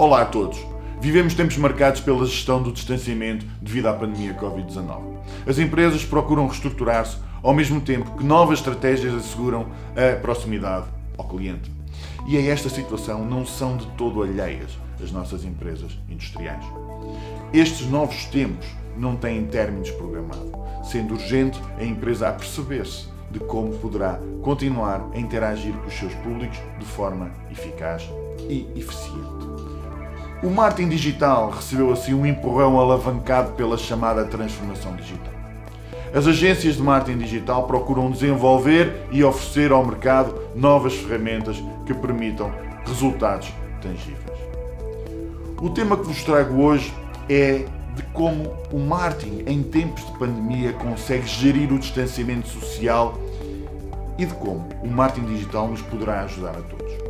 Olá a todos! Vivemos tempos marcados pela gestão do distanciamento devido à pandemia Covid-19. As empresas procuram reestruturar-se ao mesmo tempo que novas estratégias asseguram a proximidade ao cliente. E a esta situação não são de todo alheias as nossas empresas industriais. Estes novos tempos não têm términos programados, sendo urgente a empresa a perceber-se de como poderá continuar a interagir com os seus públicos de forma eficaz e eficiente. O marketing digital recebeu assim um empurrão alavancado pela chamada transformação digital. As agências de marketing digital procuram desenvolver e oferecer ao mercado novas ferramentas que permitam resultados tangíveis. O tema que vos trago hoje é de como o marketing em tempos de pandemia consegue gerir o distanciamento social e de como o marketing digital nos poderá ajudar a todos.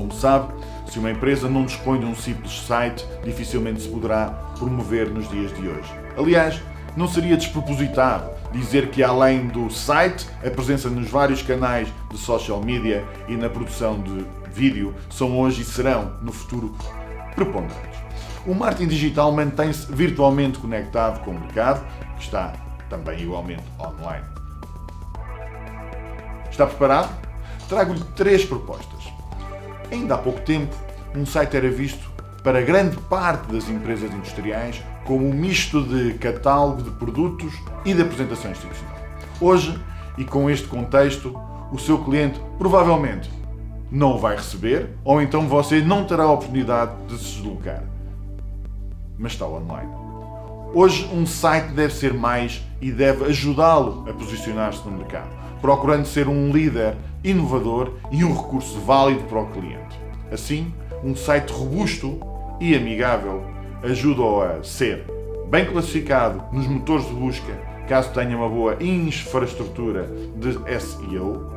Como sabe, se uma empresa não dispõe de um simples site, dificilmente se poderá promover nos dias de hoje. Aliás, não seria despropositado dizer que, além do site, a presença nos vários canais de social media e na produção de vídeo são hoje e serão, no futuro, preponderantes. O marketing digital mantém-se virtualmente conectado com o mercado, que está também igualmente online. Está preparado? Trago-lhe três propostas. Ainda há pouco tempo, um site era visto para grande parte das empresas industriais como um misto de catálogo de produtos e de apresentação institucional. Hoje, e com este contexto, o seu cliente provavelmente não o vai receber ou então você não terá a oportunidade de se deslocar. Mas está online. Hoje, um site deve ser mais e deve ajudá-lo a posicionar-se no mercado, procurando ser um líder inovador e um recurso válido para o cliente. Assim, um site robusto e amigável ajuda-o a ser bem classificado nos motores de busca, caso tenha uma boa infraestrutura de SEO,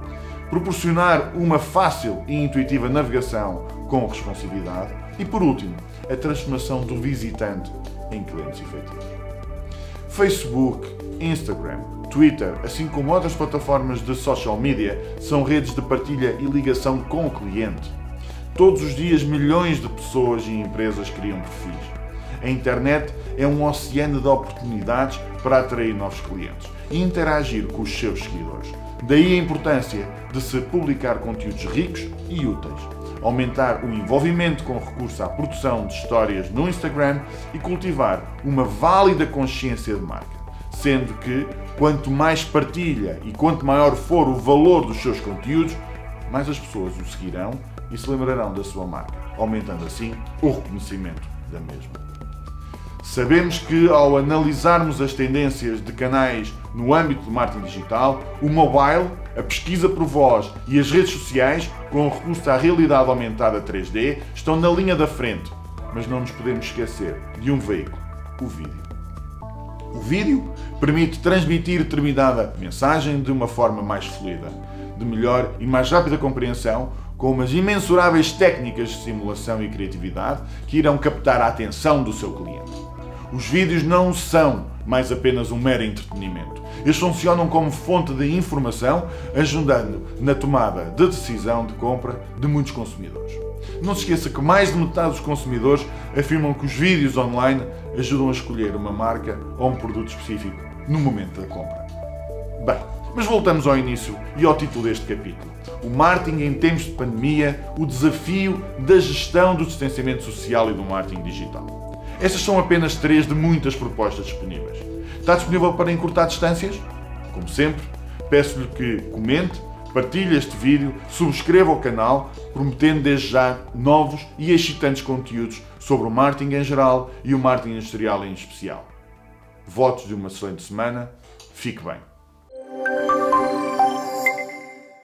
proporcionar uma fácil e intuitiva navegação com responsividade e, por último, a transformação do visitante em clientes efetivos. Facebook, Instagram, Twitter, assim como outras plataformas de social media, são redes de partilha e ligação com o cliente. Todos os dias, milhões de pessoas e empresas criam perfis. A internet é um oceano de oportunidades para atrair novos clientes e interagir com os seus seguidores. Daí a importância de se publicar conteúdos ricos e úteis, aumentar o envolvimento com recurso à produção de histórias no Instagram e cultivar uma válida consciência de marca, sendo que quanto mais partilha e quanto maior for o valor dos seus conteúdos, mais as pessoas o seguirão e se lembrarão da sua marca, aumentando assim o reconhecimento da mesma. Sabemos que ao analisarmos as tendências de canais no âmbito do marketing digital, o mobile, a pesquisa por voz e as redes sociais, com o recurso à realidade aumentada 3D, estão na linha da frente. Mas não nos podemos esquecer de um veículo, o vídeo. O vídeo permite transmitir determinada mensagem de uma forma mais fluida, de melhor e mais rápida compreensão, com umas imensuráveis técnicas de simulação e criatividade que irão captar a atenção do seu cliente. Os vídeos não são mais apenas um mero entretenimento. Eles funcionam como fonte de informação, ajudando na tomada de decisão de compra de muitos consumidores. Não se esqueça que mais de metade dos consumidores afirmam que os vídeos online ajudam a escolher uma marca ou um produto específico no momento da compra. Bem, mas voltamos ao início e ao título deste capítulo. O marketing em tempos de pandemia, o desafio da gestão do distanciamento social e do marketing digital. Estas são apenas três de muitas propostas disponíveis. Está disponível para encurtar distâncias? Como sempre, peço-lhe que comente, partilhe este vídeo, subscreva o canal, prometendo desde já novos e excitantes conteúdos sobre o marketing em geral e o marketing industrial em especial. Votos de uma excelente semana. Fique bem.